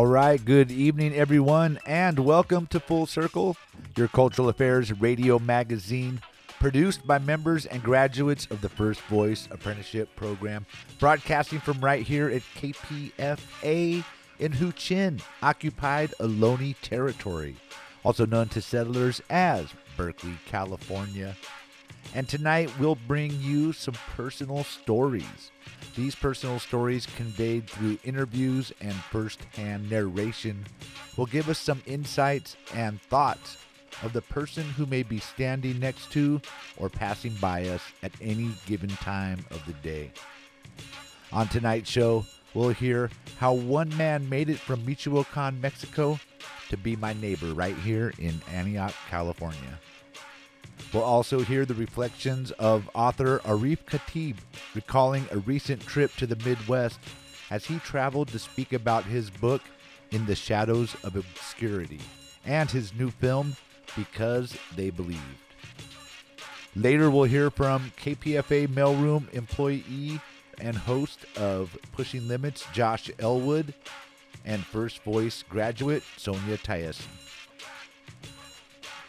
All right, good evening, everyone, and welcome to Full Circle, your cultural affairs radio magazine, produced by members and graduates of the First Voice Apprenticeship Program, broadcasting from right here at KPFA in Huichin, occupied Ohlone territory, also known to settlers as Berkeley, California. And tonight we'll bring you some personal stories. These personal stories, conveyed through interviews and first hand narration, will give us some insights and thoughts of the person who may be standing next to or passing by us at any given time of the day. On tonight's show, we'll hear how one man made it from Michoacan, Mexico, to be my neighbor right here in Antioch, California. We'll also hear the reflections of author Arif Khatib recalling a recent trip to the Midwest as he traveled to speak about his book, In the Shadows of Obscurity, and his new film, Because They Believed. Later, we'll hear from KPFA mailroom employee and host of Pushing Limits, Josh Elwood, and First Voice graduate, Sonja Tyesi.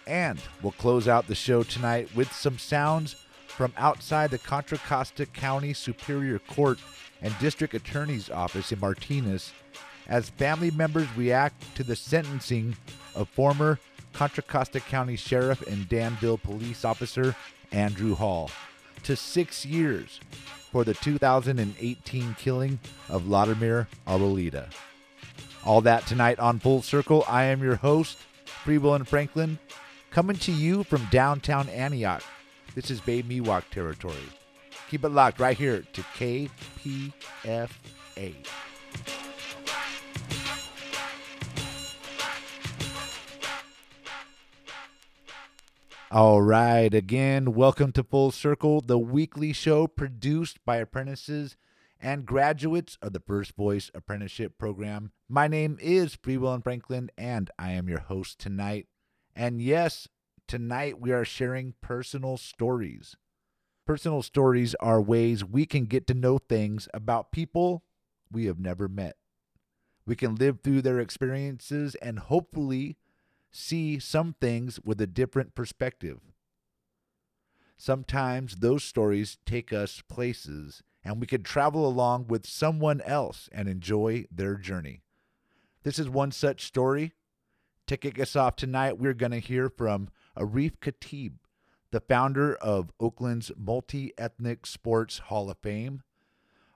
And we'll close out the show tonight with some sounds from outside the Contra Costa County Superior Court and District Attorney's Office in Martinez as family members react to the sentencing of former Contra Costa County Sheriff and Danville Police Officer Andrew Hall to six years for the 2018 killing of Laudemer Arboleda. All that tonight on Full Circle. I am your host, Free Will and Franklin, coming to you from downtown Antioch. This is Bay Miwok territory. Keep it locked right here to KPFA. All right, again, welcome to Full Circle, the weekly show produced by apprentices and graduates of the First Voice Apprenticeship Program. My name is Free Will and Franklin, and I am your host tonight. And yes, tonight we are sharing personal stories. Personal stories are ways we can get to know things about people we have never met. We can live through their experiences and hopefully see some things with a different perspective. Sometimes those stories take us places and we can travel along with someone else and enjoy their journey. This is one such story. To kick us off tonight, we're going to hear from Arif Khatib, the founder of Oakland's Multi Ethnic Sports Hall of Fame,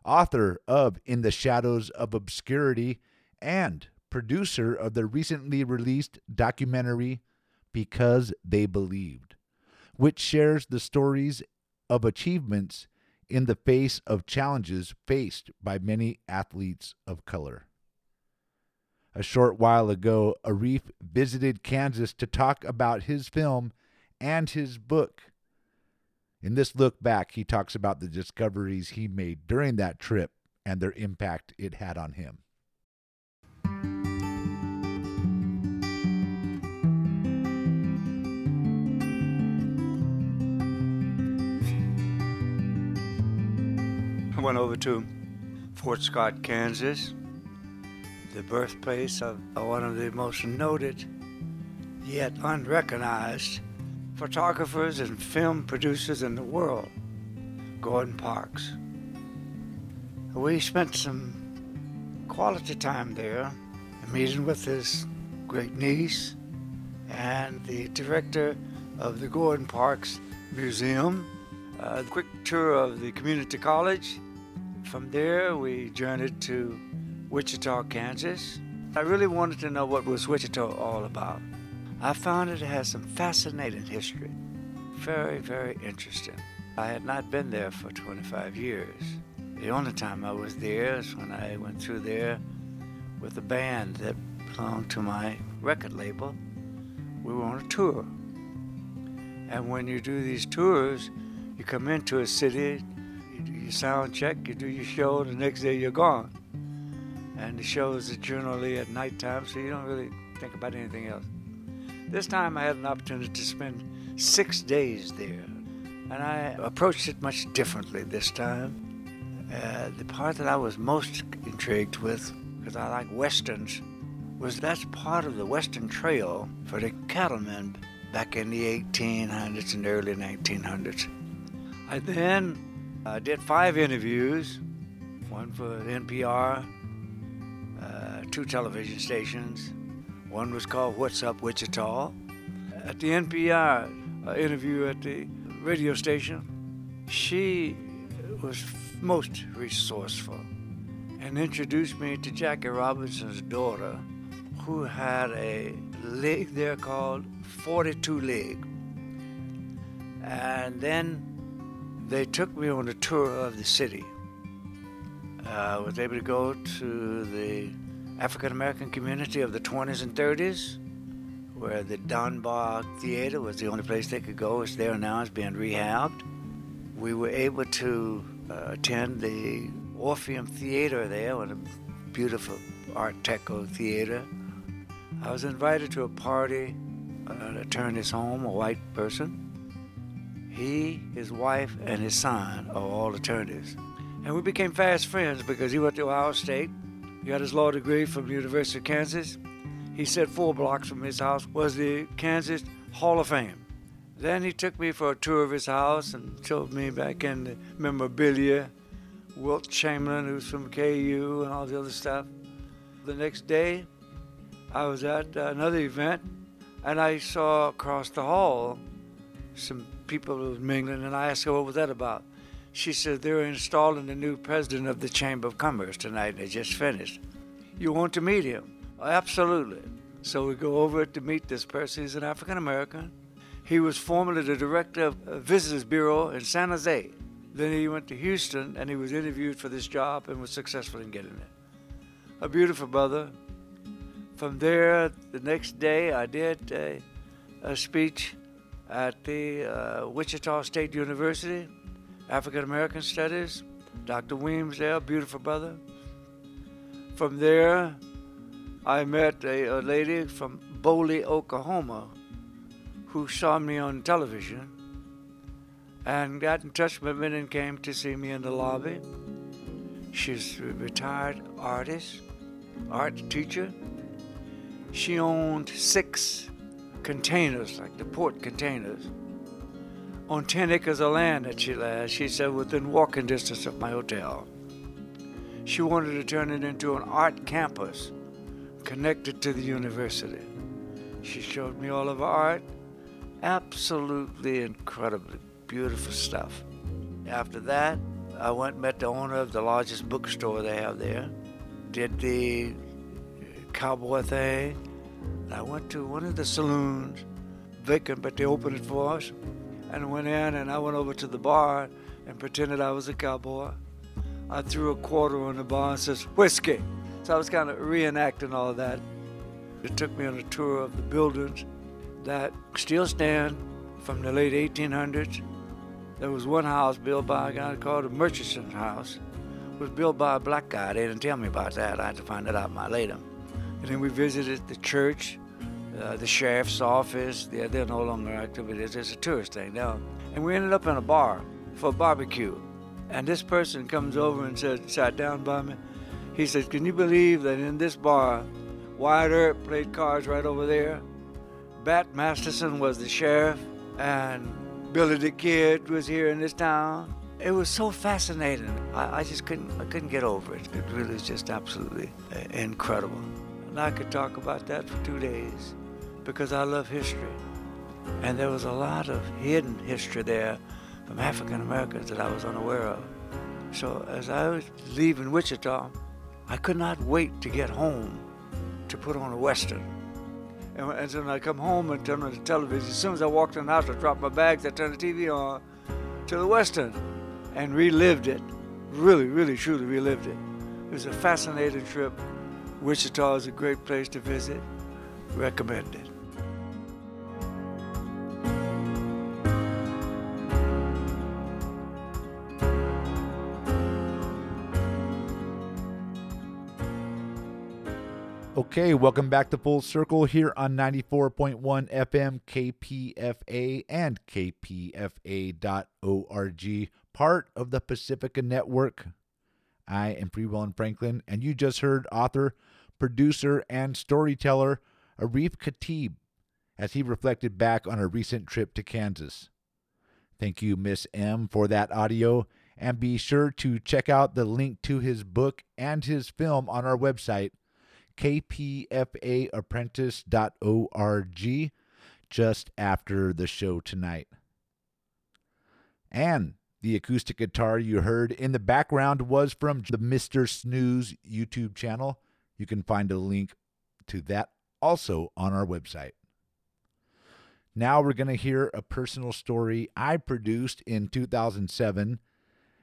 author of In the Shadows of Obscurity, and producer of the recently released documentary Because They Believed, which shares the stories of achievements in the face of challenges faced by many athletes of color. A short while ago, Arif visited Kansas to talk about his film and his book. In this look back, he talks about the discoveries he made during that trip and their impact it had on him. I went over to Fort Scott, Kansas, the birthplace of one of the most noted yet unrecognized photographers and film producers in the world, Gordon Parks. We spent some quality time there, meeting with his great niece and the director of the Gordon Parks Museum. Uh, A quick tour of the community college. From there, we journeyed to Wichita, Kansas. I really wanted to know what was Wichita all about. I found it has some fascinating history. Very, very interesting. I had not been there for 25 years. The only time I was there is when I went through there with a band that belonged to my record label, we were on a tour. And when you do these tours, you come into a city, you do your sound check, you do your show, the next day you're gone. And the shows are generally at nighttime, so you don't really think about anything else. This time I had an opportunity to spend six days there, and I approached it much differently this time. Uh, the part that I was most intrigued with, because I like westerns, was that's part of the Western Trail for the cattlemen back in the 1800s and early 1900s. I then uh, did five interviews, one for NPR, two television stations. One was called What's Up Wichita. At the NPR interview at the radio station, she was most resourceful and introduced me to Jackie Robinson's daughter, who had a leg there called 42 League. And then they took me on a tour of the city. Uh, I was able to go to the African American community of the 20s and 30s, where the Dunbar Theater was the only place they could go. It's there now, it's being rehabbed. We were able to uh, attend the Orpheum Theater there, a beautiful Art Deco theater. I was invited to a party, an attorney's home, a white person. He, his wife, and his son are all attorneys. And we became fast friends because he went to Ohio State. He got his law degree from the University of Kansas. He said four blocks from his house was the Kansas Hall of Fame. Then he took me for a tour of his house and showed me back in the memorabilia, Wilt Chamberlain, who's from KU, and all the other stuff. The next day, I was at another event, and I saw across the hall some people mingling, and I asked her what was that about. She said they were installing the new president of the Chamber of Commerce tonight. They just finished. You want to meet him? Absolutely. So we go over to meet this person. He's an African American. He was formerly the director of a Visitors Bureau in San Jose. Then he went to Houston and he was interviewed for this job and was successful in getting it. A beautiful brother. From there, the next day, I did a, a speech at the uh, Wichita State University, African American Studies. Dr. Weems there, beautiful brother. From there, I met a, a lady from Boley, Oklahoma, who saw me on television and got in touch with me and came to see me in the lobby. She's a retired artist, art teacher. She owned six containers, like the port containers, on 10 acres of land that she had, she said, within walking distance of my hotel. She wanted to turn it into an art campus connected to the university. She showed me all of her art. Absolutely incredibly beautiful stuff. After that, I went met the owner of the largest bookstore they have there. Did the cowboy thing. I went to one of the saloons, vacant, but they opened it for us. And went in, and I went over to the bar and pretended I was a cowboy. I threw a quarter on the bar and says, whiskey. So I was kind of reenacting all of that. It took me on a tour of the buildings that still stand from the late 1800s. There was one house built by a guy called the Murchison House. It was built by a black guy. They didn't tell me about that. I had to find that out my later. And then we visited the church, uh, the sheriff's office. They're, they're no longer activities. It's a tourist thing now. And we ended up in a bar for a barbecue. And this person comes over and said, sat down by me. He says, Can you believe that in this bar, Wyatt Earp played cards right over there? Bat Masterson was the sheriff, and Billy the Kid was here in this town. It was so fascinating. I, I just couldn't, I couldn't get over it. It really is just absolutely uh, incredible. And I could talk about that for two days because I love history. And there was a lot of hidden history there from African Americans that I was unaware of. So as I was leaving Wichita, I could not wait to get home to put on a Western. And, and so when I come home and turn on the television, as soon as I walked in the house, I dropped my bags, I turned the TV on to the Western and relived it. Really, really, truly relived it. It was a fascinating trip. Wichita is a great place to visit. Recommended. Okay, welcome back to Full Circle here on 94.1 FM KPFA and KPFA.org, part of the Pacifica Network. I am Freewell and Franklin, and you just heard author, producer, and storyteller Arif Khatib as he reflected back on a recent trip to Kansas. Thank you, Miss M, for that audio, and be sure to check out the link to his book and his film on our website kpfaapprentice.org just after the show tonight. And the acoustic guitar you heard in the background was from the Mr. Snooze YouTube channel. You can find a link to that also on our website. Now we're going to hear a personal story I produced in 2007.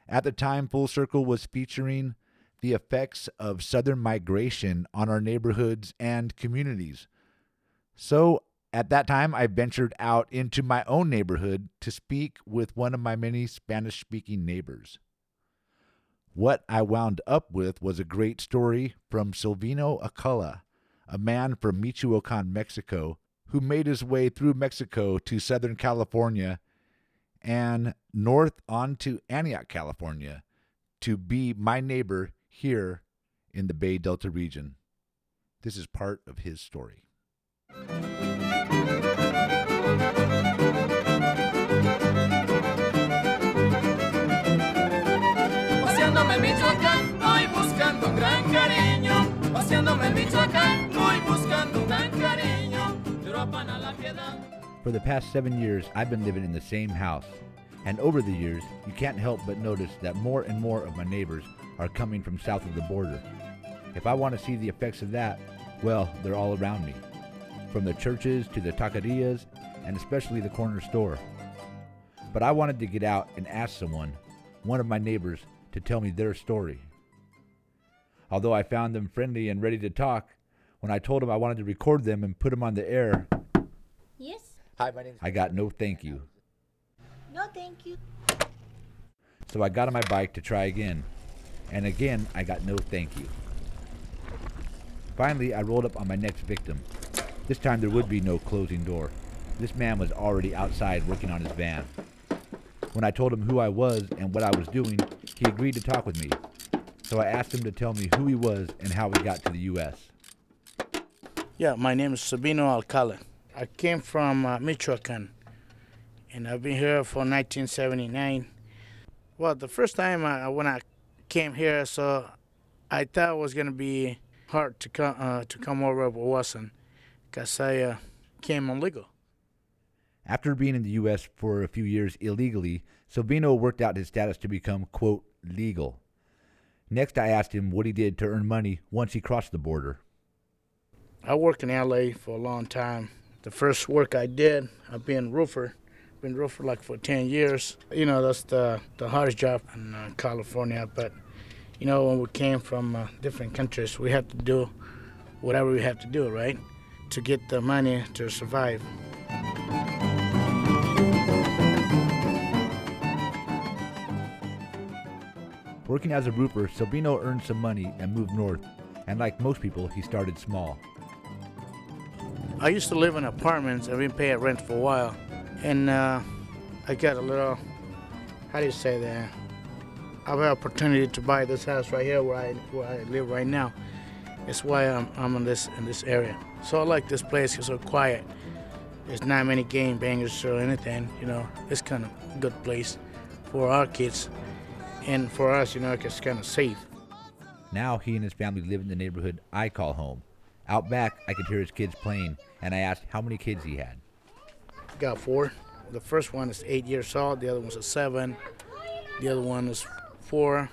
At the time, Full Circle was featuring the effects of southern migration on our neighborhoods and communities. So, at that time, I ventured out into my own neighborhood to speak with one of my many Spanish speaking neighbors. What I wound up with was a great story from Silvino Alcala, a man from Michoacan, Mexico, who made his way through Mexico to Southern California and north onto Antioch, California, to be my neighbor here in the Bay Delta region. This is part of his story. Paseándome en Michoacán, voy buscando un gran cariño. Paseándome en Michoacán, voy buscando un gran cariño. La piedad. For the past seven years, I've been living in the same house. And over the years, you can't help but notice that more and more of my neighbors are coming from south of the border. If I want to see the effects of that, well, they're all around me. From the churches to the taquerias, and especially the corner store. But I wanted to get out and ask someone, one of my neighbors, to tell me their story. Although I found them friendly and ready to talk, when I told them I wanted to record them and put them on the air, Yes. Hi, my name I got no thank you. No, thank you. So I got on my bike to try again. And again, I got no thank you. Finally, I rolled up on my next victim. This time there would be no closing door. This man was already outside working on his van. When I told him who I was and what I was doing, he agreed to talk with me. So I asked him to tell me who he was and how he got to the U.S. Yeah, my name is Sabino Alcala. I came from uh, Michoacan, and I've been here for 1979. Well, the first time I, when I came here, so I thought it was gonna be hard to come uh, to come over, but wasn't, cause I uh, came illegal. After being in the U.S. for a few years illegally, Silvino worked out his status to become, quote, legal. Next, I asked him what he did to earn money once he crossed the border. I worked in LA for a long time. The first work I did, I've been roofer. Been roofer like for 10 years. You know, that's the, the hardest job in uh, California. But, you know, when we came from uh, different countries, we had to do whatever we have to do, right? To get the money to survive. Working as a roofer, Silvino earned some money and moved north. And like most people, he started small. I used to live in apartments. I've been paying rent for a while, and uh, I got a little. How do you say that? I've had opportunity to buy this house right here where I where I live right now. It's why I'm I'm in this in this area. So I like this place. It's so quiet. There's not many game bangers or anything. You know, it's kind of a good place for our kids, and for us, you know, it's kind of safe. Now he and his family live in the neighborhood I call home. Out back, I could hear his kids playing, and I asked how many kids he had. Got four. The first one is eight years old. The other one's a seven. The other one is four,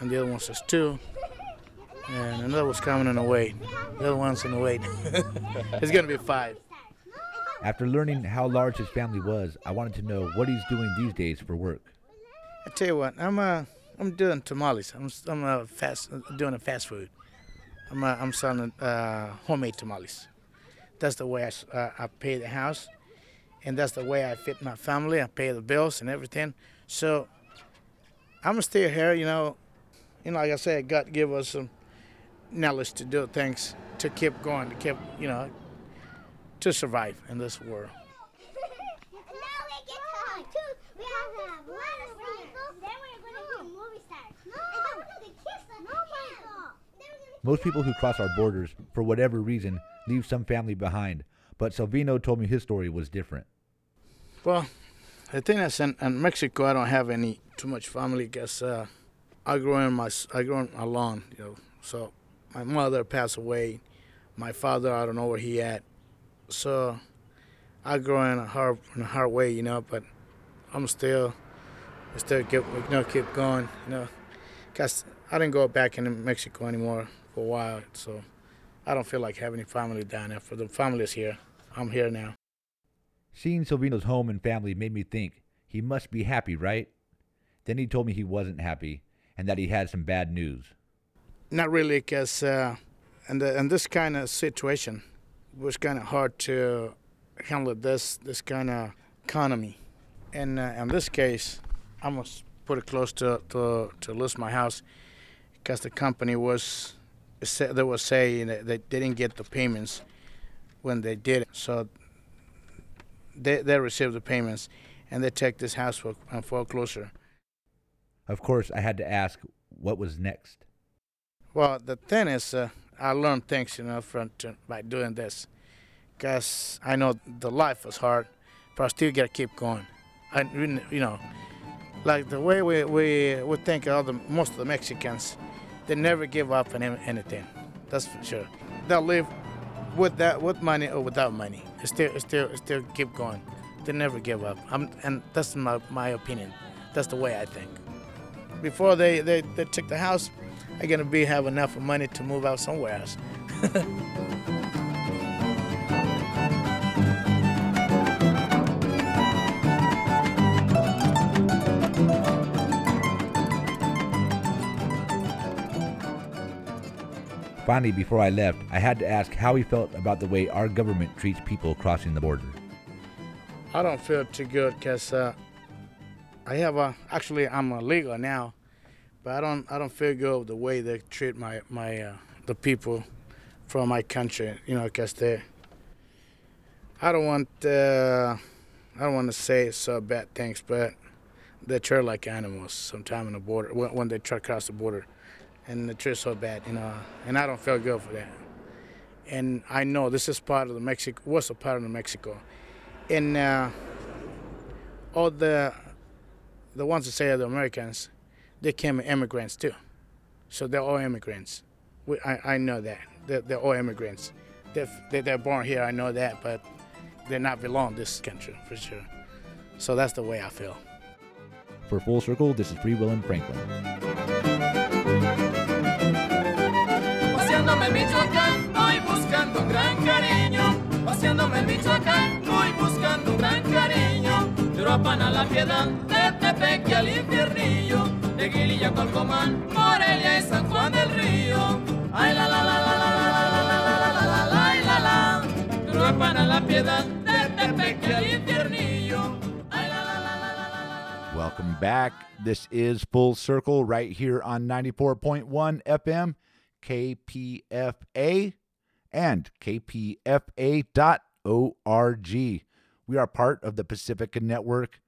and the other one says two. And another one's coming in the wait. The other one's in the wait. it's gonna be five. After learning how large his family was, I wanted to know what he's doing these days for work. I tell you what, I'm uh, I'm doing tamales. I'm I'm uh, fast doing a fast food. I'm uh, I'm selling uh, homemade tamales. That's the way I, uh, I pay the house, and that's the way I fit my family. I pay the bills and everything. So I'm gonna stay here. You know, you know, like I said, God give us some knowledge to do things. to keep going, to keep you know, to survive in this world. Most people who cross our borders, for whatever reason, leave some family behind. But Silvino told me his story was different. Well, the thing is, in, in Mexico, I don't have any too much family because uh, I grew in my I grew up alone, you know. So my mother passed away, my father I don't know where he at. So I grew in a hard in a hard way, you know. But I'm still, still keep you know keep going, you know, cause I didn't go back into Mexico anymore for a while. So I don't feel like having family down there. For the family is here, I'm here now. Seeing Silvino's home and family made me think he must be happy, right? Then he told me he wasn't happy and that he had some bad news. Not really, because uh, in, this kind of situation, it was kind of hard to handle this this kind of economy. And uh, in this case, I put it close to to, to lose my house because the company was they were saying that they didn't get the payments when they did. So they they received the payments and they take this house for uh, foreclosure. Of course, I had to ask what was next. Well, the thing is, uh, I learned things, you know, from by doing this, because I know the life was hard, but I still gotta keep going. I, you know, like the way we we we think all the most of the Mexicans, they never give up on anything. That's for sure. They'll live with that with money or without money. Still, still, still keep going. They never give up. I'm, and that's my my opinion. That's the way I think. Before they they, they took the house, I gonna be have enough money to move out somewhere else. Finally, before I left, I had to ask how he felt about the way our government treats people crossing the border. I don't feel too good because uh, I have a actually I'm a legal now, but I don't I don't feel good the way they treat my my uh, the people from my country. You know, because they I don't want uh, I don't want to say so bad things, but they treat like animals sometimes in the border when, when they try to cross the border and the trip so bad, you know, and I don't feel good for that. And I know this is part of the Mexico, was a part of Mexico, and uh, all the the ones that say are the Americans, they came immigrants too, so they're all immigrants. We, I, I know that they're, they're all immigrants. They're, they're born here, I know that, but they're not belong this country for sure. So that's the way I feel. For Full Circle, this is Free Will and Franklin. Paseándome en Michoacán, voy buscando un gran cariño. Paseándome en Michoacán, voy buscando un gran cariño. A la Piedad, de Tepeque al Infiernillo, de Guililla a Coalcomán, Morelia y San Juan del Río. Ay la la la la la la la la la la la la la la la la la la la. Welcome back. This is Full Circle right here on 94.1 FM, KPFA, and KPFA.org. We are part of the Pacifica Network.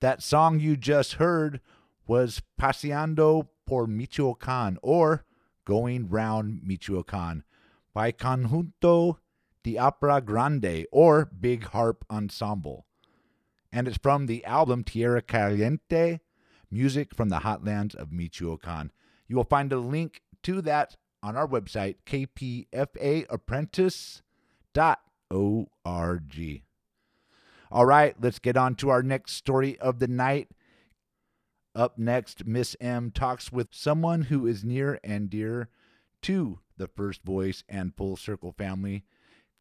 That song you just heard was Paseando por Michoacán or Going Round Michoacán by Conjunto de Arpa Grande or Big Harp Ensemble and it's from the album Tierra Caliente, music from the hotlands of Michoacan. You will find a link to that on our website, kpfaapprentice.org. All right, let's get on to our next story of the night. Up next, Miss M talks with someone who is near and dear to the First Voice and Full Circle family.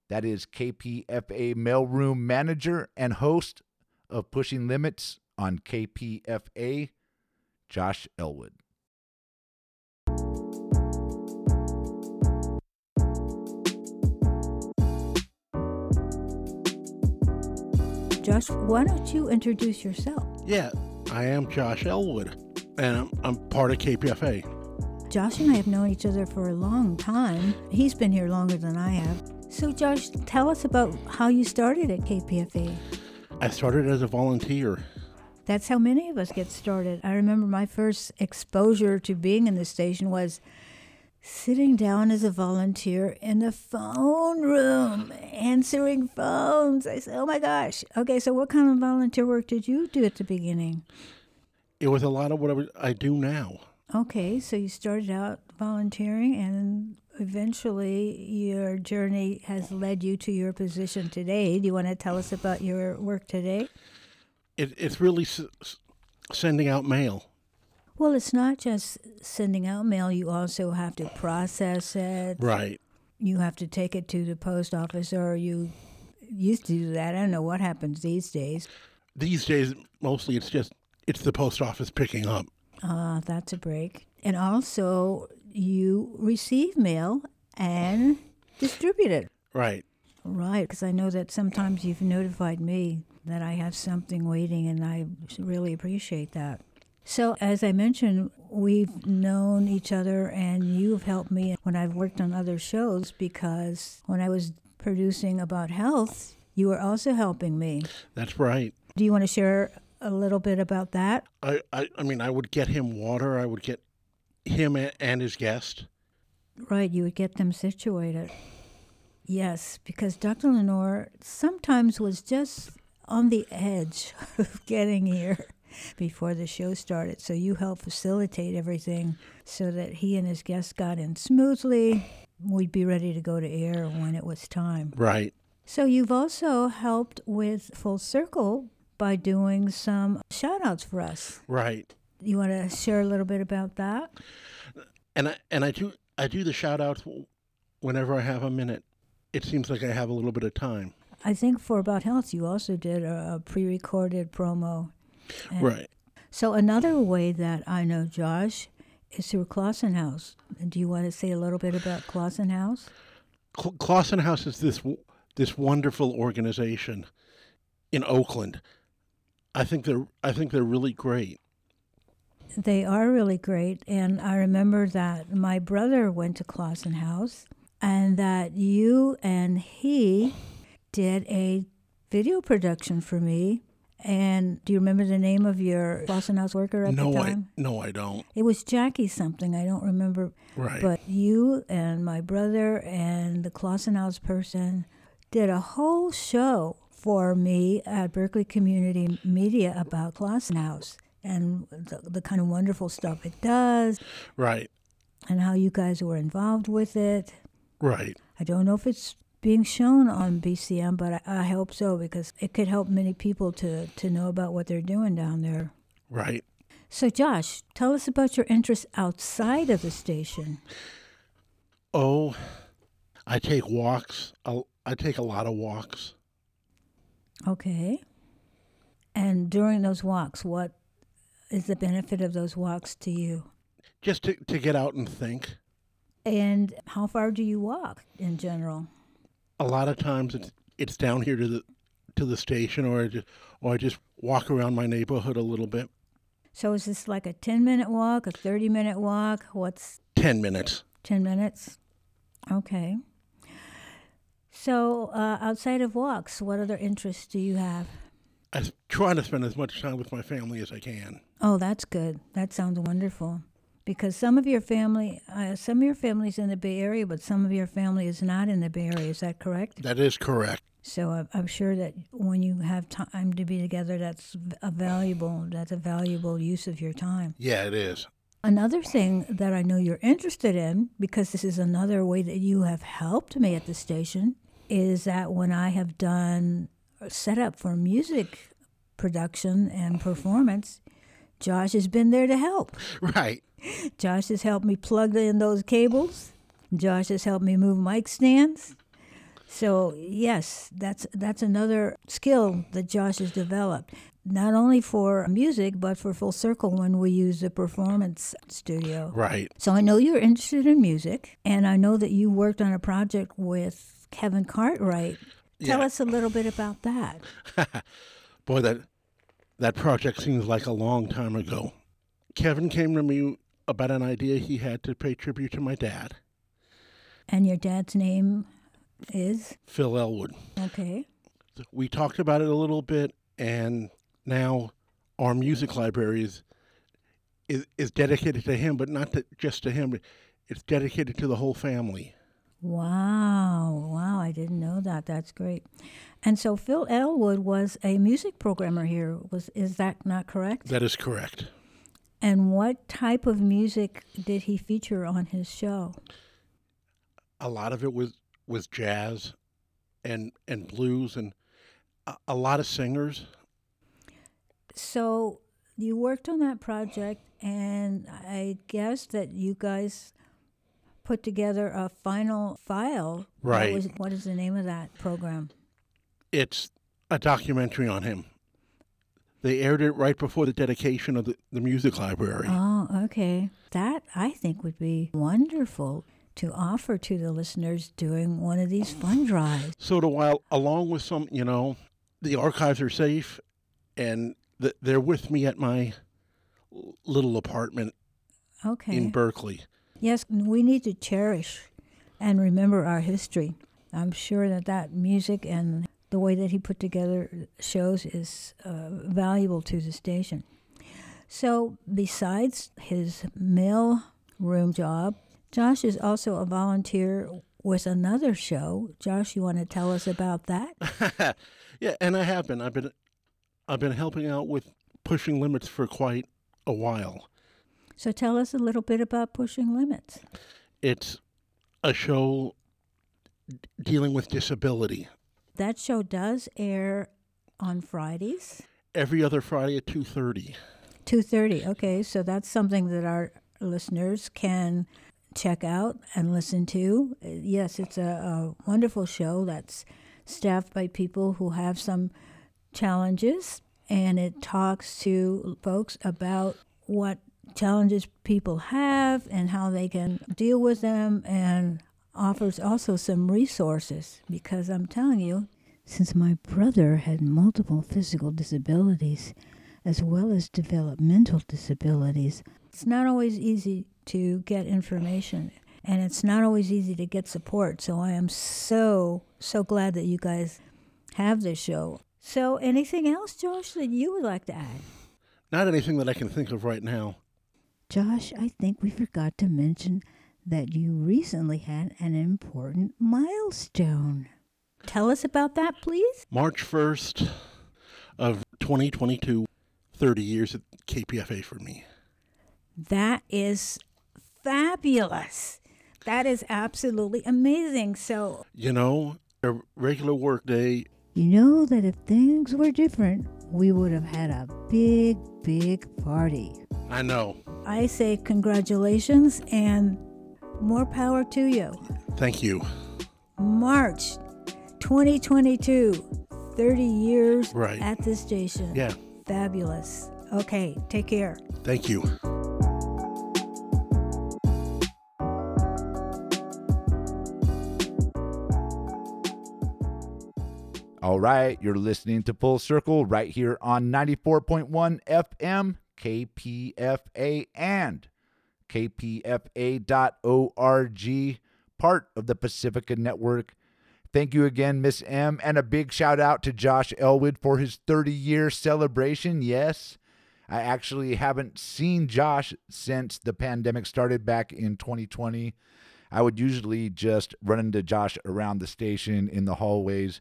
That is KPFA mailroom manager and host of Pushing Limits on KPFA, Josh Elwood. Josh, why don't you introduce yourself? Yeah, I am Josh Elwood, and I'm, I'm part of KPFA. Josh and I have known each other for a long time. He's been here longer than I have. So, Josh, tell us about how you started at KPFA. I started as a volunteer. That's how many of us get started. I remember my first exposure to being in the station was sitting down as a volunteer in the phone room, answering phones. I said, oh my gosh. Okay, so what kind of volunteer work did you do at the beginning? It was a lot of what I, do now. Okay, so you started out volunteering and eventually your journey has led you to your position today. Do you want to tell us about your work today? It, it's really s- s- sending out mail. Well, it's not just sending out mail, you also have to process it. Right. You have to take it to the post office, or you used to do that. I don't know what happens these days. These days, mostly it's just it's the post office picking up. Ah, that's a break. And also, you receive mail and distribute it. Right. Right, because I know that sometimes you've notified me that I have something waiting, and I really appreciate that. So, as I mentioned, we've known each other, and you've helped me when I've worked on other shows because when I was producing about health, you were also helping me. That's right. Do you want to share a little bit about that? I, I, I mean, I would get him water. I would get him and his guest. Right, you would get them situated. Yes, because Dr. Lenore sometimes was just on the edge of getting here before the show started. So you helped facilitate everything so that he and his guests got in smoothly. We'd be ready to go to air when it was time. Right. So you've also helped with Full Circle by doing some shout outs for us. Right. You want to share a little bit about that? And I and I do I do the shout outs whenever I have a minute. It seems like I have a little bit of time. I think for About Health, you also did a, a pre recorded promo. And Right. So, another way that I know Josh is through Clausen House. Do you want to say a little bit about Clausen House? Cl- Clausen House is this this wonderful organization in Oakland. I think they're I think they're really great. They are really great. And I remember that my brother went to Clausen House and that you and he did a video production for me. And do you remember the name of your Clausen House worker at no, the I time? no, I don't. It was Jackie something. I don't remember. Right. But you and my brother and the Clausen House person did a whole show for me at Berkeley Community Media about Clausen House and the, the kind of wonderful stuff it does Right. and how you guys were involved with it. Right. I don't know if it's being shown on BCM, but I, I hope so because it could help many people to, to know about what they're doing down there. Right. So, Josh, tell us about your interests outside of the station. Oh, I take walks. I take a lot of walks. Okay. And during those walks, what is the benefit of those walks to you? Just to, to get out and think. And how far do you walk in general? A lot of times it's it's down here to the to the station or I just or I just walk around my neighborhood a little bit. So, is this like a 10 minute walk, a 30 minute walk? What's Ten minutes. 10 minutes? Okay. So, uh, outside of walks, what other interests do you have? I try to spend as much time with my family as I can. Oh, that's good. That sounds wonderful. Because some of your family, uh, some of your family's in the Bay Area, but some of your family is not in the Bay Area. Is that correct? That is correct. So I'm, I'm sure that when you have time to be together, that's a valuable. That's a valuable use of your time. Yeah, it is. Another thing that I know you're interested in, because this is another way that you have helped me at the station, is that when I have done setup for music production and performance, Josh has been there to help. Right. Josh has helped me plug in those cables. Josh has helped me move mic stands. So yes, that's that's another skill that Josh has developed, not only for music but for Full Circle when we use the performance studio. Right. So I know you're interested in music, and I know that you worked on a project with Kevin Cartwright. Tell Yeah. us a little bit about that. Boy, that that project seems like a long time ago. Kevin came to me about an idea he had to pay tribute to my dad, And your dad's name is? Phil Elwood. Okay. We talked about it a little bit, and now our music library is is, is dedicated to him, but not to, just to him. It's dedicated to the whole family. Wow. Wow. I didn't know that. That's great. And so Phil Elwood was a music programmer here. Was is that not correct? That is correct. And what type of music did he feature on his show? A lot of it was was jazz, and and blues, and a, a lot of singers. So you worked on that project, and I guess that you guys put together a final file. Right. was- what is the name of that program? It's a documentary on him. They aired it right before the dedication of the, the music library. Oh, okay. That I think would be wonderful to offer to the listeners during one of these fun drives. So to while along with some, you know, the archives are safe, and th- they're with me at my little apartment Okay. in Berkeley. Yes, we need to cherish and remember our history. I'm sure that that music and the way that he put together shows is uh, valuable to the station. So, besides his mail room job, Josh is also a volunteer with another show. Josh, you want to tell us about that? yeah, and I have been. I've been, I've been helping out with pushing limits for quite a while. So, tell us a little bit about Pushing Limits. It's a show dealing with disability That show does air on Fridays. every other Friday at two thirty. 2:30. Okay, so that's something that our listeners can check out and listen to. Yes, it's a, a wonderful show that's staffed by people who have some challenges and it talks to folks about what challenges people have and how they can deal with them and offers also some resources because I'm telling you since my brother had multiple physical disabilities as well as developmental disabilities. It's not always easy to get information and it's not always easy to get support. So I am so, so glad that you guys have this show. So, anything else, Josh, that you would like to add? Not anything that I can think of right now. Josh, I think we forgot to mention that you recently had an important milestone. Tell us about that, please. March 1st of 2022, 30 years at KPFA for me. That is fabulous. That is absolutely amazing. So, You know, a regular work day, you know that if things were different, we would have had a big, big party. I know. I say congratulations and more power to you. Thank you. March 2022, 30 years Right. at this station. Yeah. Fabulous. Okay, take care. Thank you. All right, you're listening to Full Circle right here on 94.1 FM, KPFA, and kpfa.org, part of the Pacifica Network. Thank you again, Miss M, and a big shout out to Josh Elwood for his 30 year celebration. Yes, I actually haven't seen Josh since the pandemic started back in 2020. I would usually just run into Josh around the station in the hallways.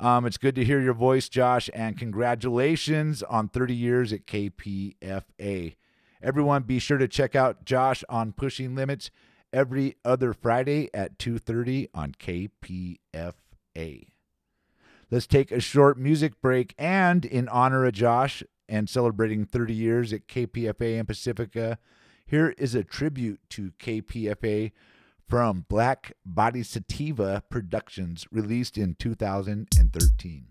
Um, it's good to hear your voice, Josh, and congratulations on 30 years at KPFA. Everyone, be sure to check out Josh on Pushing Limits every other Friday at 2:30 on KPFA. Let's take a short music break and in honor of Josh and celebrating 30 years at KPFA and Pacifica, here is a tribute to KPFA from Black Body Sativa Productions, released in 2013.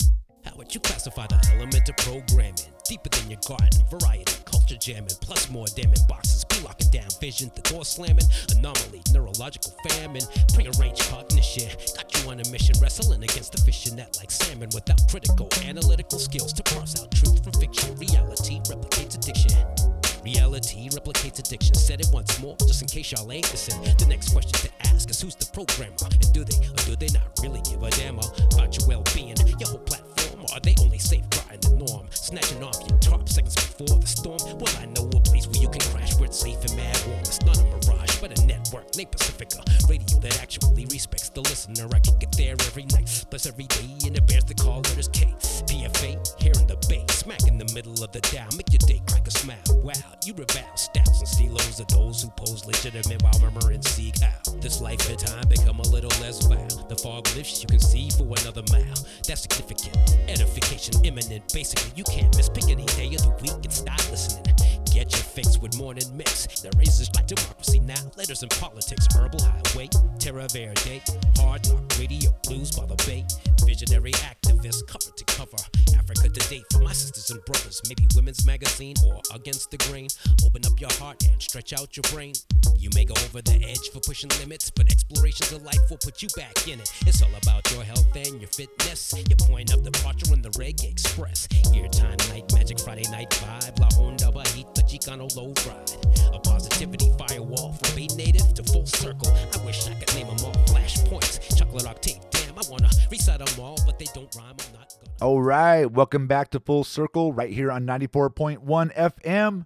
How would you classify the element of programming? Deeper than your garden, variety, culture jamming, plus more damning boxes. Be locking down vision, the door slamming, anomaly, neurological famine, prearranged cognition. Got you on a mission, wrestling against the fishing net like salmon without critical analytical skills to parse out truth from fiction. Reality replicates addiction. Reality replicates addiction. Said it once more, just in case y'all ain't listening. The next question to ask is who's the programmer? And do they or do they not really give a damn about your well being? Your whole platform, or are they only safeguarding the norm? Snatching off your top seconds before the storm? Well, I know a place where you can crash where it's safe and mad warm. It's not a mirage, but a network named Pacifica. Radio that actually respects the listener. I can get there every night, plus every day, and it bears the call letters K. PFA, here in the bay, smack in the middle of the dial. Make your day crack a smile. Wow, you revile stats and stelos of those who pose legitimate while murmuring seek how. This life and time become a little less vile. The fog lifts, you can see for another mile. That's significant. Edification imminent. Basically, you can't miss. Pick any day of the week and stop listening. Get your fix with morning mix. The razors like democracy now. Letters and politics, herbal highway, Terra Verde, hard knock radio, blues by the bay. Visionary activist, cover to cover. Africa Today for my sisters and brothers. Maybe women's magazine or against the grain. Open up your heart and stretch out your brain. You may go over the edge for pushing limits, but explorations of life will put you back in it. It's all about your health and your fitness. Your point of departure in the Reggae Express. Eartime night magic Friday night vibe. La Onda Bajita Chicano low ride. A positivity firewall from a native to full circle. I wish I could name them all. Flashpoints, chocolate octave. I wanna recite them all, but they don't rhyme. I'm not gonna. All right, welcome back to Full Circle right here on 94.1 FM,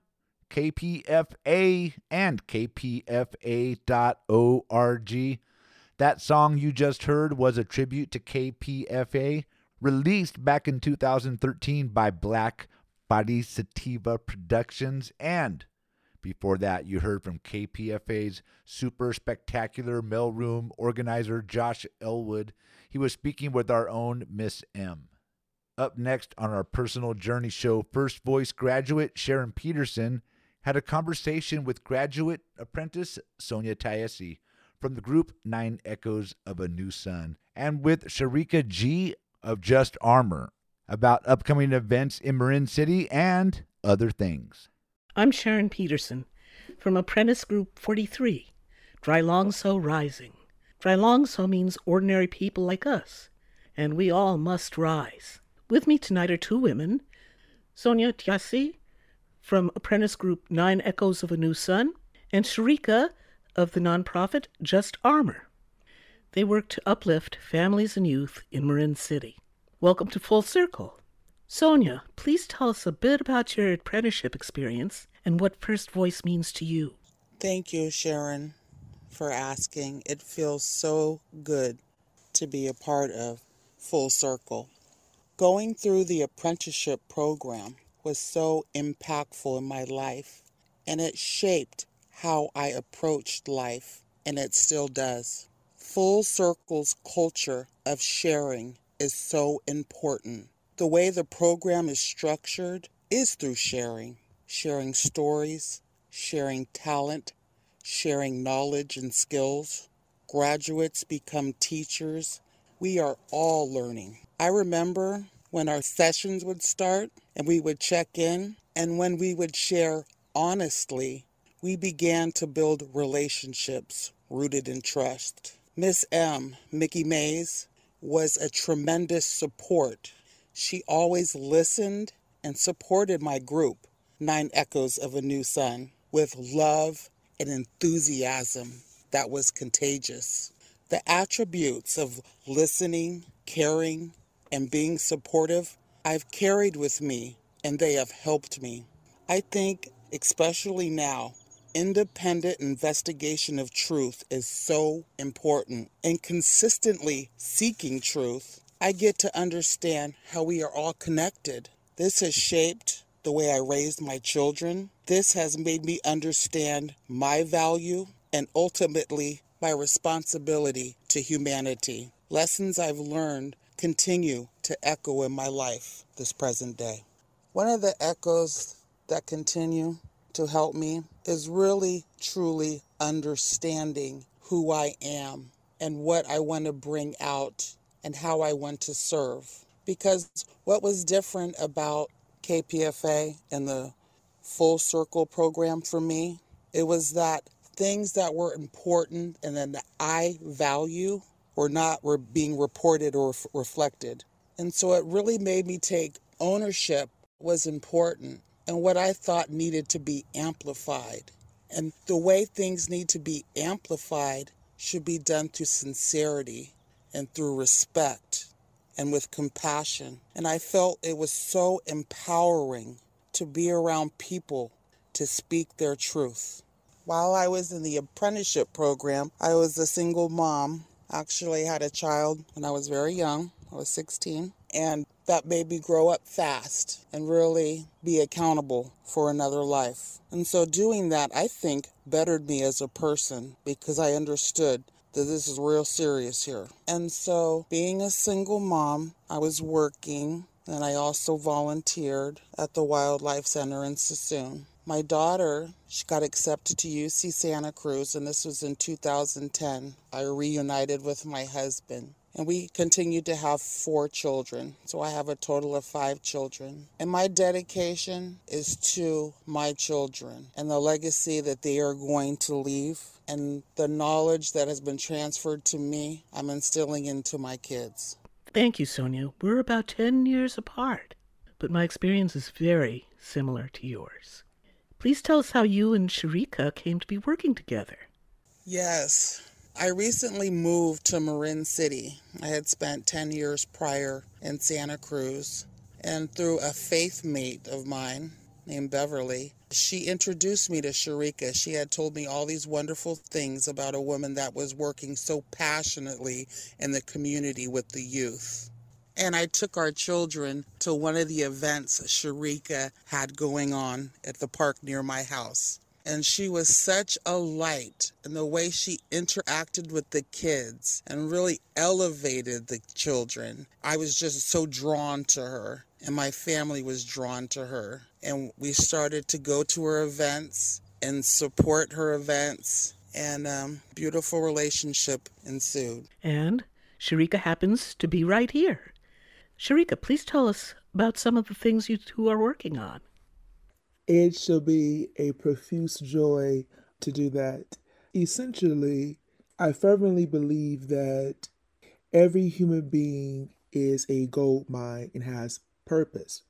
KPFA, and KPFA.org. That song you just heard was a tribute to KPFA, released back in 2013 by Black Body Sativa Productions. And before that, you heard from KPFA's super spectacular mailroom organizer, Josh Elwood. He was speaking with our own Miss M. Up next on our personal journey show, First Voice graduate Sharon Peterson had a conversation with graduate apprentice Sonja Tyesi from the group Nine Echoes of a New Sun and with Sharika G of Just Armor about upcoming events in Marin City and other things. I'm Sharon Peterson from Apprentice Group 43, Dry Longso Rising. Dry Longso means ordinary people like us, and we all must rise. With me tonight are two women, Sonja Tyesi from Apprentice Group Nine Echoes of a New Sun, and Sharika of the nonprofit Just Armor. They work to uplift families and youth in Marin City. Welcome to Full Circle. Sonja, please tell us a bit about your apprenticeship experience and what First Voice means to you. Thank you, Sharon, for asking. It feels so good to be a part of Full Circle. Going through the apprenticeship program was so impactful in my life, and it shaped how I approached life, and it still does. Full Circle's culture of sharing is so important. The way the program is structured is through sharing, sharing stories, sharing talent, sharing knowledge and skills. Graduates become teachers. We are all learning. I remember when our sessions would start and we would check in, and when we would share honestly, we began to build relationships rooted in trust. Miss M, Mickey Mays, was a tremendous support. She always listened and supported my group, Nine Echoes of a New Sun, with love and enthusiasm that was contagious. The attributes of listening, caring, and being supportive I've carried with me and they have helped me. I think, especially now, independent investigation of truth is so important. And consistently seeking truth, I get to understand how we are all connected. This has shaped the way I raised my children. This has made me understand my value and ultimately my responsibility to humanity. Lessons I've learned continue to echo in my life this present day. One of the echoes that continue to help me is really truly understanding who I am and what I want to bring out and how I want to serve. Because what was different about KPFA and the Full Circle program for me, it was that things that were important and then that I value were not were being reported or reflected. And so it really made me take ownership was important and what I thought needed to be amplified. And the way things need to be amplified should be done through sincerity and through respect and with compassion. And I felt it was so empowering to be around people to speak their truth. While I was in the apprenticeship program, I was a single mom. Actually had a child when I was very young. I was 16. And that made me grow up fast and really be accountable for another life. And so doing that, I think, bettered me as a person because I understood that this is real serious here. And so, being a single mom, I was working and I also volunteered at the Wildlife Center in Suisun. My daughter, she got accepted to UC Santa Cruz, and this was in 2010. I reunited with my husband. And we continued to have four children. So I have a total of five children. And my dedication is to my children and the legacy that they are going to leave and the knowledge that has been transferred to me, I'm instilling into my kids. Thank you, Sonja. We're about 10 years apart, but my experience is very similar to yours. Please tell us how you and Sharika came to be working together. Yes. I recently moved to Marin City. I had spent 10 years prior in Santa Cruz, and through a faith mate of mine named Beverly, she introduced me to Sharika. She had told me all these wonderful things about a woman that was working so passionately in the community with the youth. And I took our children to one of the events Sharika had going on at the park near my house. And she was such a light in the way she interacted with the kids and really elevated the children. I was just so drawn to her, and my family was drawn to her. And we started to go to her events and support her events, and um, beautiful relationship ensued. And Sharika happens to be right here. Sharika, please tell us about some of the things you two are working on. It shall be a profuse joy to do that. Essentially, I fervently believe that every human being is a gold mine and has purpose.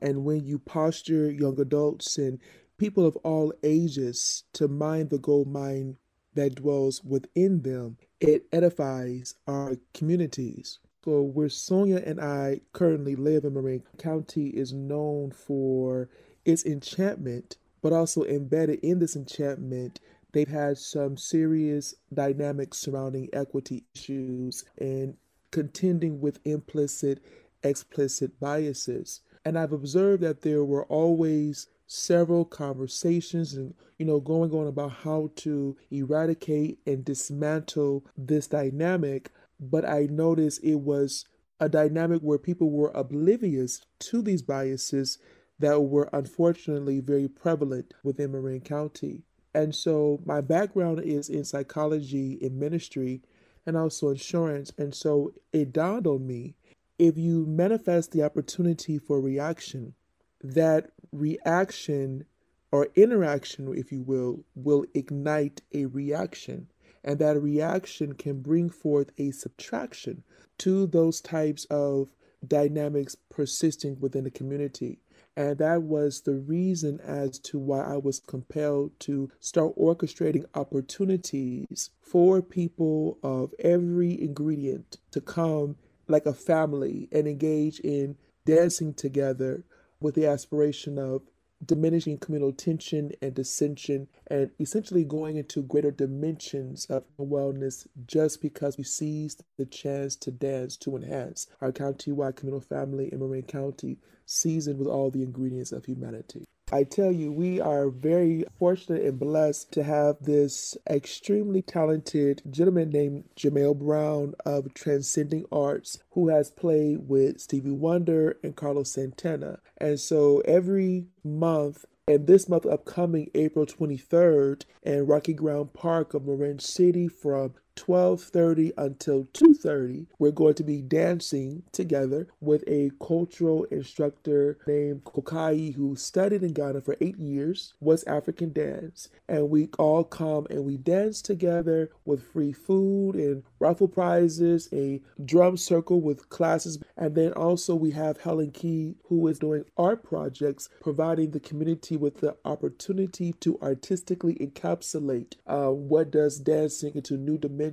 And when you posture young adults and people of all ages to mine the gold mine that dwells within them, it edifies our communities. So, where Sonja and I currently live in Marin County is known for its enchantment, but also embedded in this enchantment, they've had some serious dynamics surrounding equity issues and contending with implicit, explicit biases. And I've observed that there were always several conversations and you know going on about how to eradicate and dismantle this dynamic but i noticed it was a dynamic where people were oblivious to these biases that were unfortunately very prevalent within Marin County. And so my background is in psychology and ministry and also insurance. And so it dawned on me if you manifest the opportunity for reaction, that reaction or interaction, if you will, will ignite a reaction. And that reaction can bring forth a subtraction to those types of dynamics persisting within the community. And that was the reason as to why I was compelled to start orchestrating opportunities for people of every ingredient to come like a family and engage in dancing together with the aspiration of diminishing communal tension and dissension and essentially going into greater dimensions of wellness just because we seized the chance to dance to enhance our county-wide communal family in Marin County seasoned with all the ingredients of humanity. I tell you, we are very fortunate and blessed to have this extremely talented gentleman named Jamel Brown of Transcending Arts, who has played with Stevie Wonder and Carlos Santana. And so every month, and this month upcoming April 23rd in Rocky Graham Park of Marin City from 12:30 until 2:30, we're going to be dancing together with a cultural instructor named Kokai who studied in Ghana for 8 years, West African dance, and we all come and we dance together with free food and raffle prizes, a drum circle with classes, and then also we have Helen Key who is doing art projects providing the community with the opportunity to artistically encapsulate uh, what does dancing into new dimensions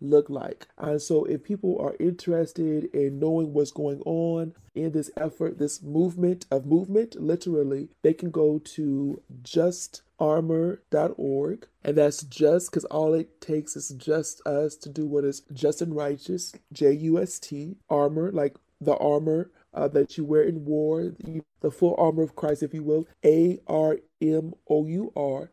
look like. And so if people are interested in knowing what's going on in this effort, this movement of movement, literally, they can go to justarmor.org. And that's just because all it takes is just us to do what is just and righteous, J U S T, armor, like the armor uh, that you wear in war, the, full armor of Christ, if you will, A R M O U R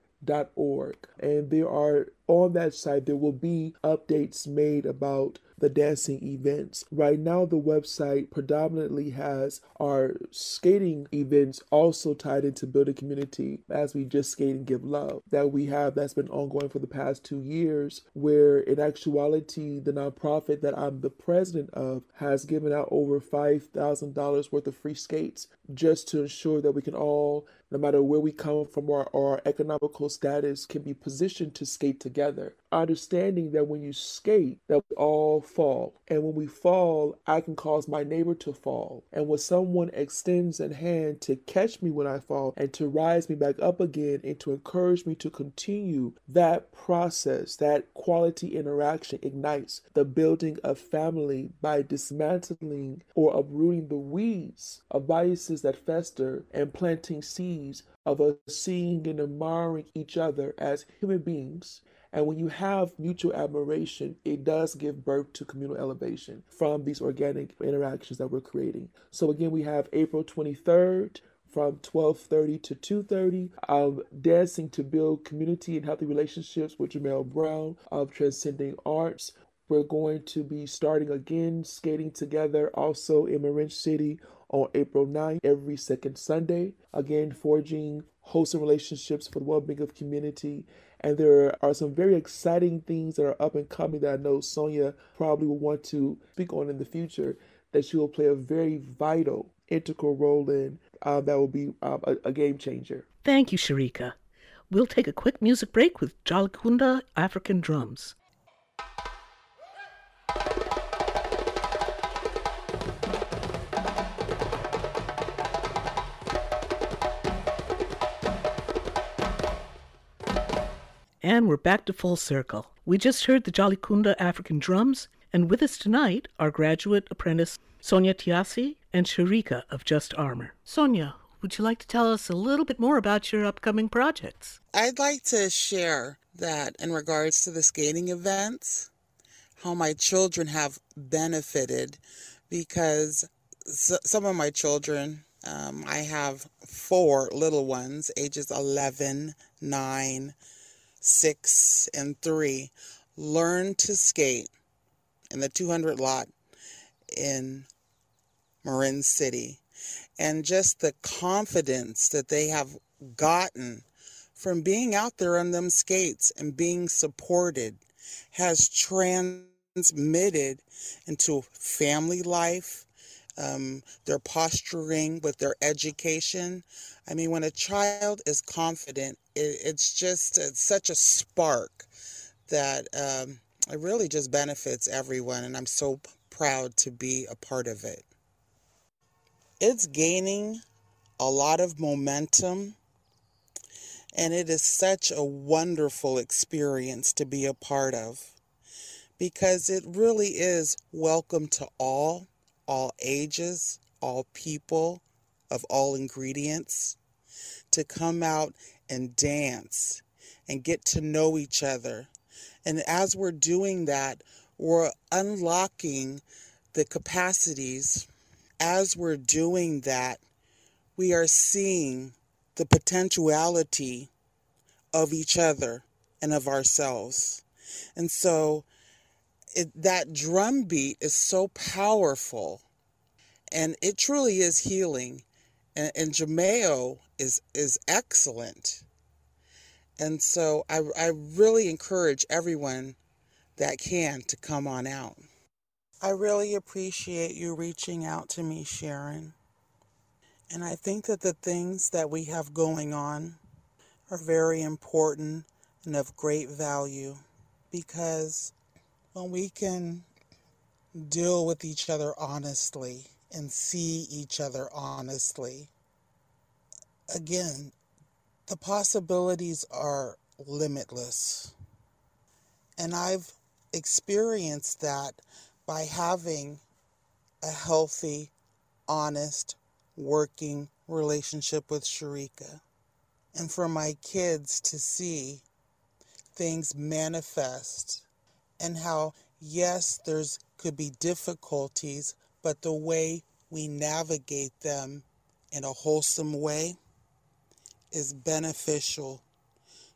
org. And there are on that site there will be updates made about the dancing events. Right now, the website predominantly has our skating events also tied into building community as we just skate and give love that we have that's been ongoing for the past two years, where in actuality, the nonprofit that I'm the president of has given out over $5,000 worth of free skates just to ensure that we can all no matter where we come from or our economical status, can be positioned to skate together. Understanding that when you skate, that we all fall. And when we fall, I can cause my neighbor to fall. And when someone extends a hand to catch me when I fall and to rise me back up again and to encourage me to continue, that process, that quality interaction ignites the building of family by dismantling or uprooting the weeds of biases that fester and planting seeds of us seeing and admiring each other as human beings. And when you have mutual admiration, it does give birth to communal elevation from these organic interactions that we're creating. So again, we have April 23rd from 12:30 to 2:30 of dancing to build community and healthy relationships with Jamel Brown of Transcending Arts. We're going to be starting again skating together also in Marin City on April 9th, every second Sunday. Again, forging wholesome relationships for the well being of community. And there are some very exciting things that are up and coming that I know Sonja probably will want to speak on in the future that she will play a very vital, integral role in uh, that will be um, a, a game changer. Thank you, Sharika. We'll take a quick music break with Jalikunda African drums. And we're back to full circle. We just heard the Jalikunda African drums, and with us tonight are graduate apprentice Sonja Tyesi and Sharika of Just Armor. Sonja, would you like to tell us a little bit more about your upcoming projects? I'd like to share that in regards to the skating events, how my children have benefited because some of my children, um, I have four little ones, ages 11, 9, six, and three learned to skate in the 200 lot in Marin City. And just the confidence that they have gotten from being out there on them skates and being supported has transmitted into family life, um, their posturing with their education. I mean, when a child is confident, it, it's just it's such a spark that um, it really just benefits everyone, and I'm so proud to be a part of it. It's gaining a lot of momentum, and it is such a wonderful experience to be a part of because it really is welcome to all, all ages, all people, of all ingredients, to come out and dance and get to know each other. And as we're doing that, we're unlocking the capacities. As we're doing that, we are seeing the potentiality of each other and of ourselves. And so it, that drum beat is so powerful and it truly is healing. And, and Jamel is, is excellent. And so I, I really encourage everyone that can to come on out. I really appreciate you reaching out to me, Sharon. And I think that the things that we have going on are very important and of great value because when we can deal with each other honestly and see each other honestly, again, the possibilities are limitless. And I've experienced that by having a healthy, honest, working relationship with Sharika. And for my kids to see things manifest and how, yes, there's could be difficulties, but the way we navigate them in a wholesome way is beneficial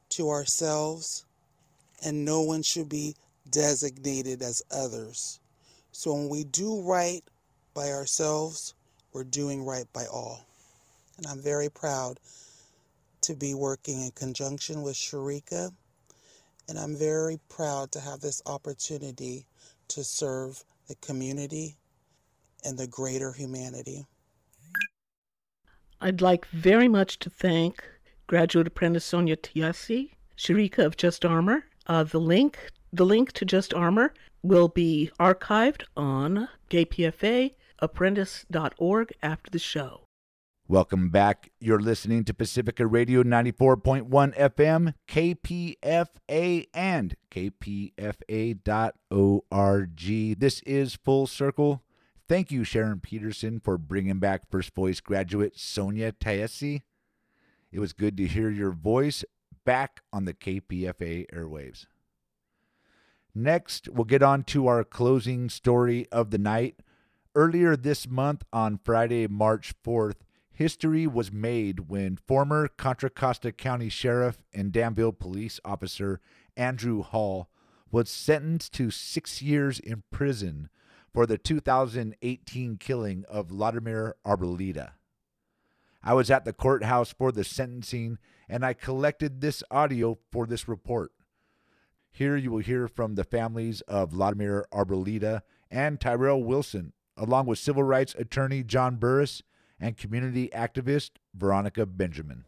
to ourselves, and no one should be designated as others. So when we do right by ourselves, we're doing right by all. And I'm very proud to be working in conjunction with Sharika, and I'm very proud to have this opportunity to serve the community and the greater humanity. I'd like very much to thank graduate apprentice Sonja Tyesi, Sharika of Just Armor. Uh, the link, the link to Just Armor will be archived on kpfaapprentice.org after the show. Welcome back. You're listening to Pacifica Radio 94.1 FM, KPFA, and kpfa.org. This is Full Circle. Thank you, Sharon Peterson, for bringing back First Voice graduate Sonja Tyesi. It was good to hear your voice back on the KPFA airwaves. Next, we'll get on to our closing story of the night. Earlier this month, on Friday, March 4th, history was made when former Contra Costa County Sheriff and Danville police officer Andrew Hall was sentenced to six years in prison for the 2018 killing of Laudemer Arboleda. I was at the courthouse for the sentencing and I collected this audio for this report. Here you will hear from the families of Laudemer Arboleda and Tyrell Wilson, along with civil rights attorney John Burris and community activist Veronica Benjamin.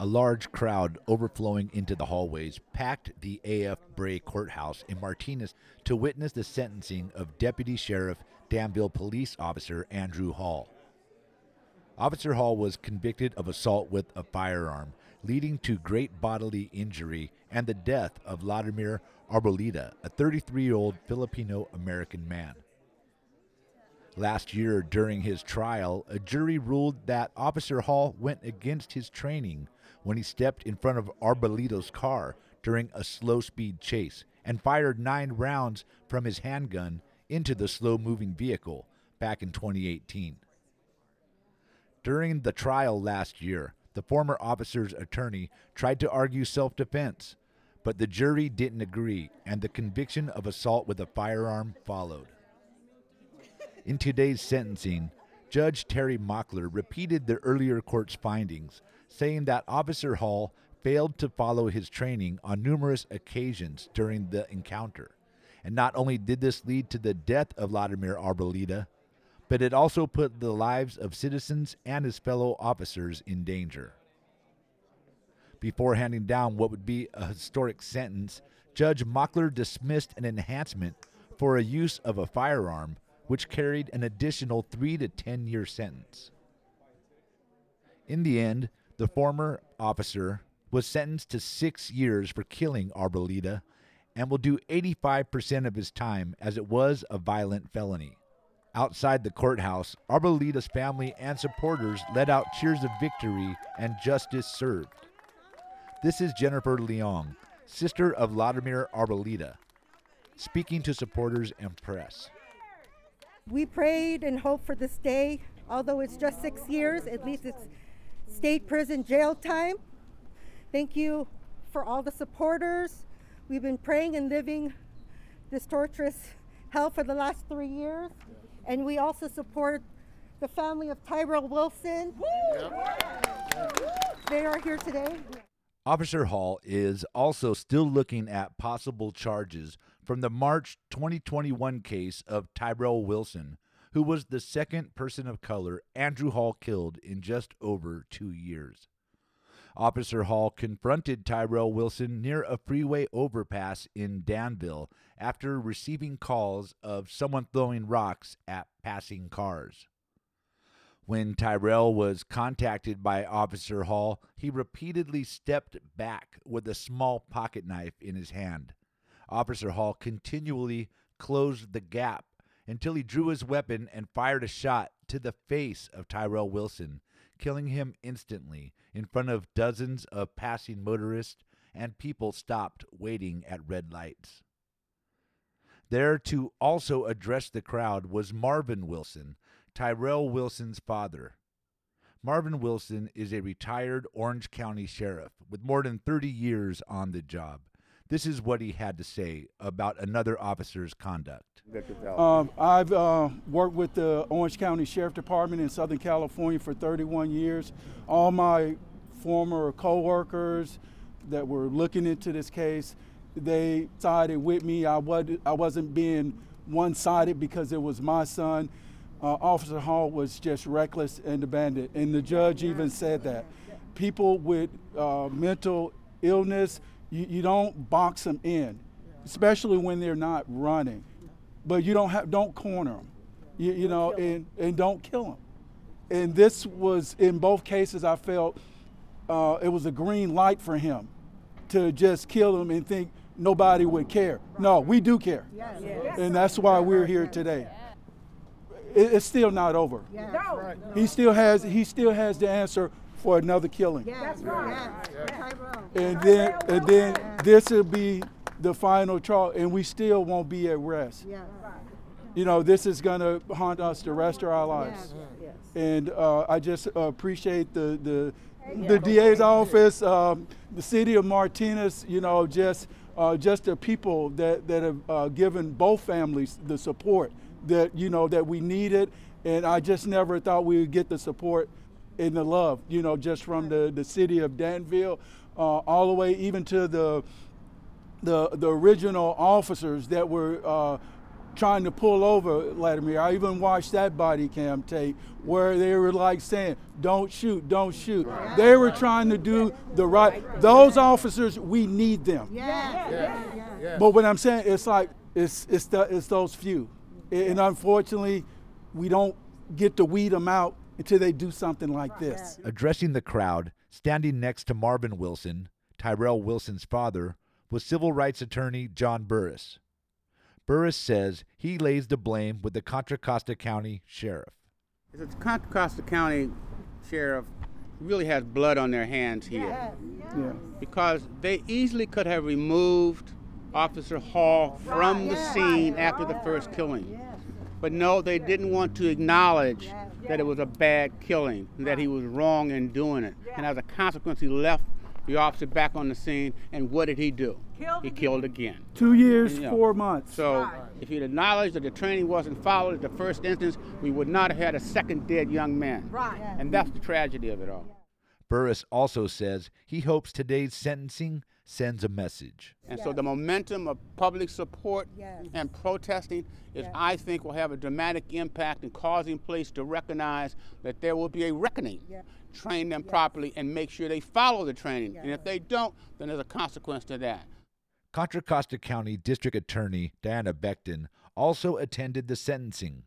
A large crowd overflowing into the hallways packed the A.F. Bray courthouse in Martinez to witness the sentencing of Deputy Sheriff Danville Police Officer Andrew Hall. Officer Hall was convicted of assault with a firearm, leading to great bodily injury and the death of Laudemer Arboleda, a 33 year old Filipino American man. Last year, during his trial, a jury ruled that Officer Hall went against his training when he stepped in front of Arboleda's car during a slow speed chase and fired nine rounds from his handgun into the slow moving vehicle back in 2018. During the trial last year, the former officer's attorney tried to argue self defense, but the jury didn't agree, and the conviction of assault with a firearm followed. In today's sentencing, Judge Terry Mockler repeated the earlier court's findings, saying that Officer Hall failed to follow his training on numerous occasions during the encounter. And not only did this lead to the death of Laudemer Arboleda, but it also put the lives of citizens and his fellow officers in danger. Before handing down what would be a historic sentence, Judge Mockler dismissed an enhancement for a use of a firearm, which carried an additional three to 10 year sentence. In the end, the former officer was sentenced to six years for killing Arboleda and will do 85% of his time as it was a violent felony. Outside the courthouse, Arboleda's family and supporters let out cheers of victory and justice served. This is Jennifer Leong, sister of Laudemer Arboleda, speaking to supporters and press. We prayed and hoped for this day. Although it's just six years, at least it's state prison jail time. Thank you for all the supporters. We've been praying and living this torturous hell for the last three years. And we also support the family of Tyrell Wilson. They are here today. Officer Hall is also still looking at possible charges from the March 2021 case of Tyrell Wilson, who was the second person of color Andrew Hall killed in just over two years. Officer Hall confronted Tyrell Wilson near a freeway overpass in Danville after receiving calls of someone throwing rocks at passing cars. When Tyrell was contacted by Officer Hall, he repeatedly stepped back with a small pocket knife in his hand. Officer Hall continually closed the gap until he drew his weapon and fired a shot to the face of Tyrell Wilson, killing him instantly in front of dozens of passing motorists and people stopped waiting at red lights. There to also address the crowd was Marvin Wilson, Tyrell Wilson's father. Marvin Wilson is a retired Orange County sheriff with more than 30 years on the job. This is what he had to say about another officer's conduct. Um, I've uh, worked with the Orange County Sheriff Department in Southern California for 31 years. All my former coworkers that were looking into this case, they sided with me. I, was, I wasn't being one-sided because it was my son. Uh, Officer Hall was just reckless and abandoned, and the judge even said that. People with uh, mental illness, you, you don't box them in, especially when they're not running. But you don't have don't corner them, you, you know, and and don't kill them. And this was in both cases. I felt uh, it was a green light for him to just kill him and think nobody would care. No, we do care, and that's why we're here today. It's still not over. He still has he still has the answer for another killing. That's right. And then and then this will be the final trial, and we still won't be at rest. Yeah. You know, this is going to haunt us the rest of our lives. And uh, I just appreciate the the, the DA's office, um, the city of Martinez. You know, just uh, just the people that that have uh, given both families the support that you know that we needed, and I just never thought we would get the support and the love. You know, just from the the city of Danville, uh, all the way even to the the the original officers that were uh, trying to pull over Laudemer. I even watched that body cam tape where they were like saying, "Don't shoot, don't shoot." They were trying to do the right. Those officers, we need them. yeah But what I'm saying, it's like it's it's the, it's those few, and unfortunately, we don't get to weed them out until they do something like this. Addressing the crowd, standing next to Marvin Wilson, Tyrell Wilson's father, was civil rights attorney John Burris. Burris says he lays the blame with the Contra Costa County Sheriff. The Contra Costa County Sheriff really has blood on their hands here. Yeah. Because they easily could have removed Officer Hall from the scene after the first killing. But no, they didn't want to acknowledge that it was a bad killing, that he was wrong in doing it. And as a consequence, he left the officer back on the scene, and what did he do? he killed again. Two years, You know, four months. So if he'd acknowledged that the training wasn't followed at the first instance, we would not have had a second dead young man. Right. And that's the tragedy of it all. Burris also says he hopes today's sentencing sends a message. And so the momentum of public support and protesting is, I think, will have a dramatic impact in causing police to recognize that there will be a reckoning. Train them properly and make sure they follow the training. And if they don't, then there's a consequence to that. Contra Costa County District Attorney Diana Becton also attended the sentencing.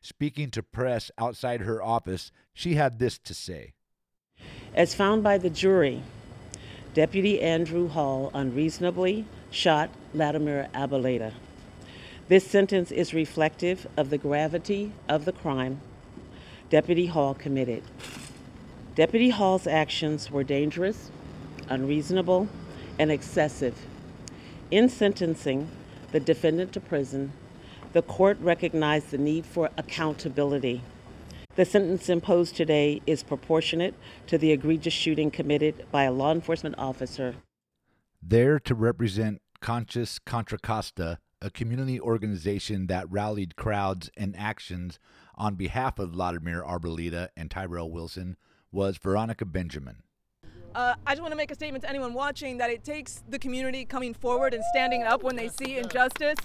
Speaking to press outside her office, she had this to say. As found by the jury, Deputy Andrew Hall unreasonably shot Laudemer Arboleda. This sentence is reflective of the gravity of the crime Deputy Hall committed. Deputy Hall's actions were dangerous, unreasonable, and excessive. In sentencing the defendant to prison, the court recognized the need for accountability. The sentence imposed today is proportionate to the egregious shooting committed by a law enforcement officer. There to represent Conscious Contra Costa, a community organization that rallied crowds and actions on behalf of Laudemer Arboleda and Tyrell Wilson, was Veronica Benjamin. Uh, I just want to make a statement to anyone watching that it takes the community coming forward and standing up when they see injustice.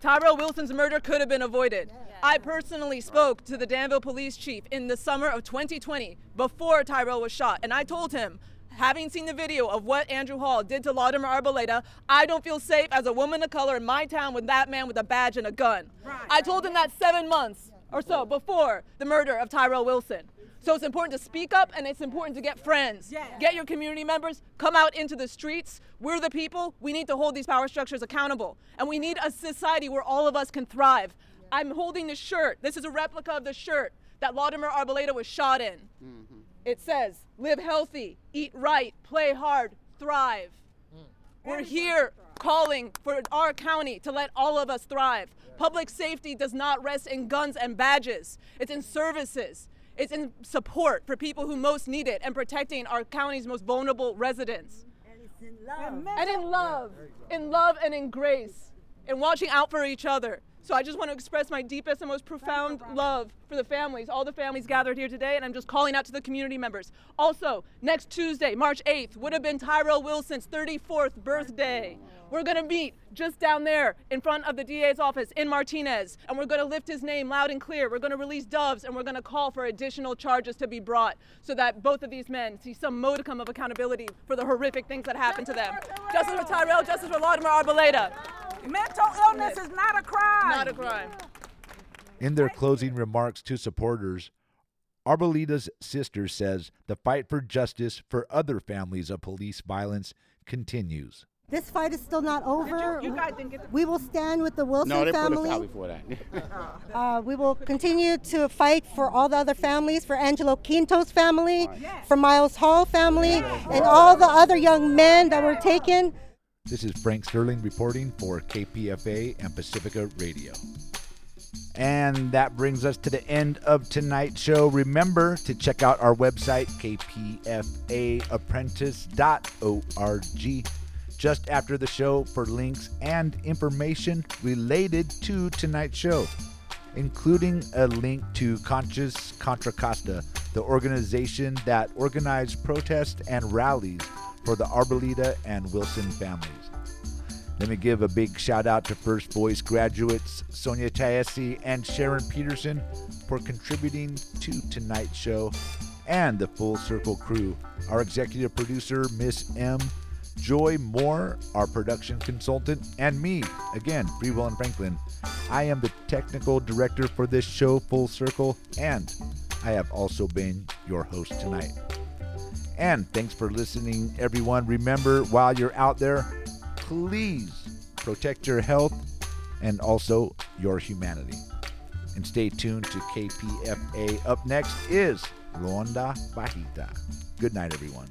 Tyrell Wilson's murder could have been avoided. I personally spoke to the Danville police chief in the summer of 2020 before Tyrell was shot, and I told him, having seen the video of what Andrew Hall did to Laudemer Arboleda, I don't feel safe as a woman of color in my town with that man with a badge and a gun. I told him that seven months or so before the murder of Tyrell Wilson. So it's important to speak up and it's important to get friends. Get your community members, come out into the streets. We're the people. We need to hold these power structures accountable. And we need a society where all of us can thrive. I'm holding the shirt. This is a replica of the shirt that Laudemer Arboleda was shot in. It says, live healthy, eat right, play hard, thrive. We're here calling for our county to let all of us thrive. Public safety does not rest in guns and badges, it's in services. It's in support for people who most need it and protecting our county's most vulnerable residents. And in love. In love and in grace. And watching out for each other. So I just want to express my deepest and most profound love for the families, all the families gathered here today, and I'm just calling out to the community members. Also, next Tuesday, March 8th, would have been Tyrell Wilson's 34th birthday. We're going to meet just down there in front of the DA's office in Martinez, and we're going to lift his name loud and clear. We're going to release doves, and we're going to call for additional charges to be brought so that both of these men see some modicum of accountability for the horrific things that happened to them. Justice for Tyrell, justice for Laudemer Arboleda. Mental illness is not a crime. Not a crime. In their closing remarks to supporters, Arboleda's sister says the fight for justice for other families of police violence continues. This fight is still not over. You guys didn't get the- we will stand with the Wilson No, they put family. us out before that. Uh, we will continue to fight for all the other families, for Angelo Quinto's family, for Miles Hall family, and all the other young men that were taken. This is Frank Sterling reporting for KPFA and Pacifica Radio. And that brings us to the end of tonight's show. Remember to check out our website, kpfaapprentice.org, just after the show for links and information related to tonight's show, including a link to Conscious Contra Costa, the organization that organized protests and rallies for the Arboleda and Wilson families. Let me give a big shout out to First Voice graduates Sonja Tyesi and Sharon Peterson for contributing to tonight's show, and the Full Circle crew. Our executive producer, Miss M. Joy Moore, our production consultant, and me, again, Freewell and Franklin. I am the technical director for this show, Full Circle, and I have also been your host tonight. And thanks for listening, everyone. Remember, while you're out there, please protect your health and also your humanity. And stay tuned to KPFA. Up next is Ronda Bajita. Good night, everyone.